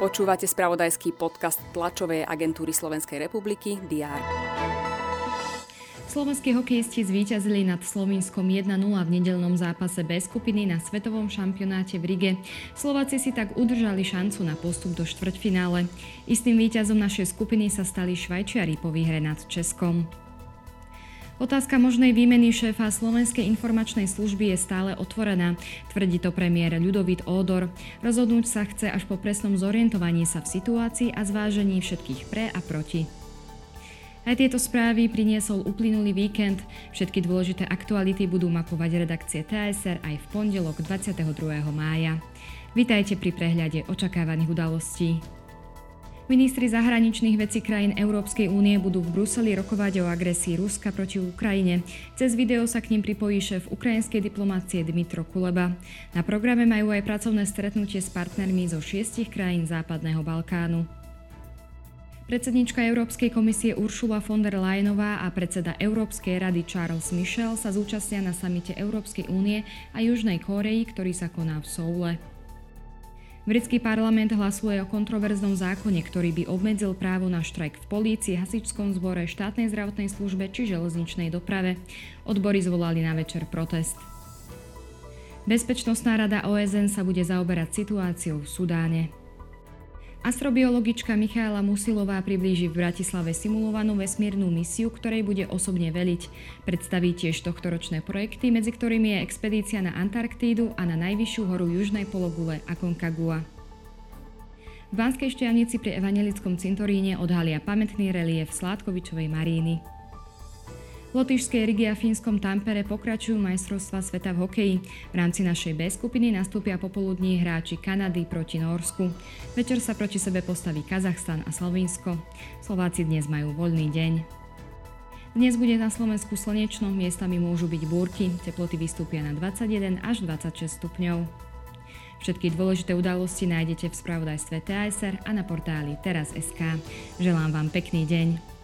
Počúvate spravodajský podcast tlačovej agentúry Slovenskej republiky DR. Slovenskí hokejisti zvíťazili nad Slovinskom 1-0 v nedelnom zápase B skupiny na svetovom šampionáte v Rige. Slováci si tak udržali šancu na postup do štvrťfinále. Istým víťazom našej skupiny sa stali Švajčiari po výhre nad Českom. Otázka možnej výmeny šéfa Slovenskej informačnej služby je stále otvorená, tvrdí to premiér Ľudovít Ódor. Rozhodnúť sa chce až po presnom zorientovaní sa v situácii a zvážení všetkých pre a proti. Aj tieto správy priniesol uplynulý víkend. Všetky dôležité aktuality budú mapovať redakcie TSR aj v pondelok 22. mája. Vitajte pri prehľade očakávaných udalostí. Ministri zahraničných vecí krajín Európskej únie budú v Bruseli rokovať o agresii Ruska proti Ukrajine. Cez video sa k ním pripojí šéf ukrajinskej diplomácie Dmitro Kuleba. Na programe majú aj pracovné stretnutie s partnermi zo šiestich krajín Západného Balkánu. Predsednička Európskej komisie Uršula von der Leyenová a predseda Európskej rady Charles Michel sa zúčastnia na samite Európskej únie a Južnej Kóreji, ktorý sa koná v Soule. Britský parlament hlasuje o kontroverznom zákone, ktorý by obmedzil právo na štrajk v polícii, hasičskom zbore, štátnej zdravotnej službe či železničnej doprave. Odbory zvolali na večer protest. Bezpečnostná rada OSN sa bude zaoberať situáciou v Sudáne. Astrobiologička Michaela Musilová priblíži v Bratislave simulovanú vesmírnu misiu, ktorej bude osobne veliť. Predstaví tiež tohtoročné projekty, medzi ktorými je expedícia na Antarktídu a na najvyššiu horu južnej pologule Aconcagua. V Banskej šťavnici pri Evangelickom cintoríne odhalia pamätný relief Sládkovičovej Maríny. V Lotyšskej Rigi a fínskom Tampere pokračujú majstrovstva sveta v hokeji. V rámci našej B skupiny nastúpia popoludní hráči Kanady proti Norsku. Večer sa proti sebe postaví Kazachstan a Slovinsko. Slováci dnes majú voľný deň. Dnes bude na Slovensku slnečno, miestami môžu byť búrky, teploty vystúpia na 21 až 26 stupňov. Všetky dôležité udalosti nájdete v spravodajstve TASR a na portáli teraz.sk. Želám vám pekný deň.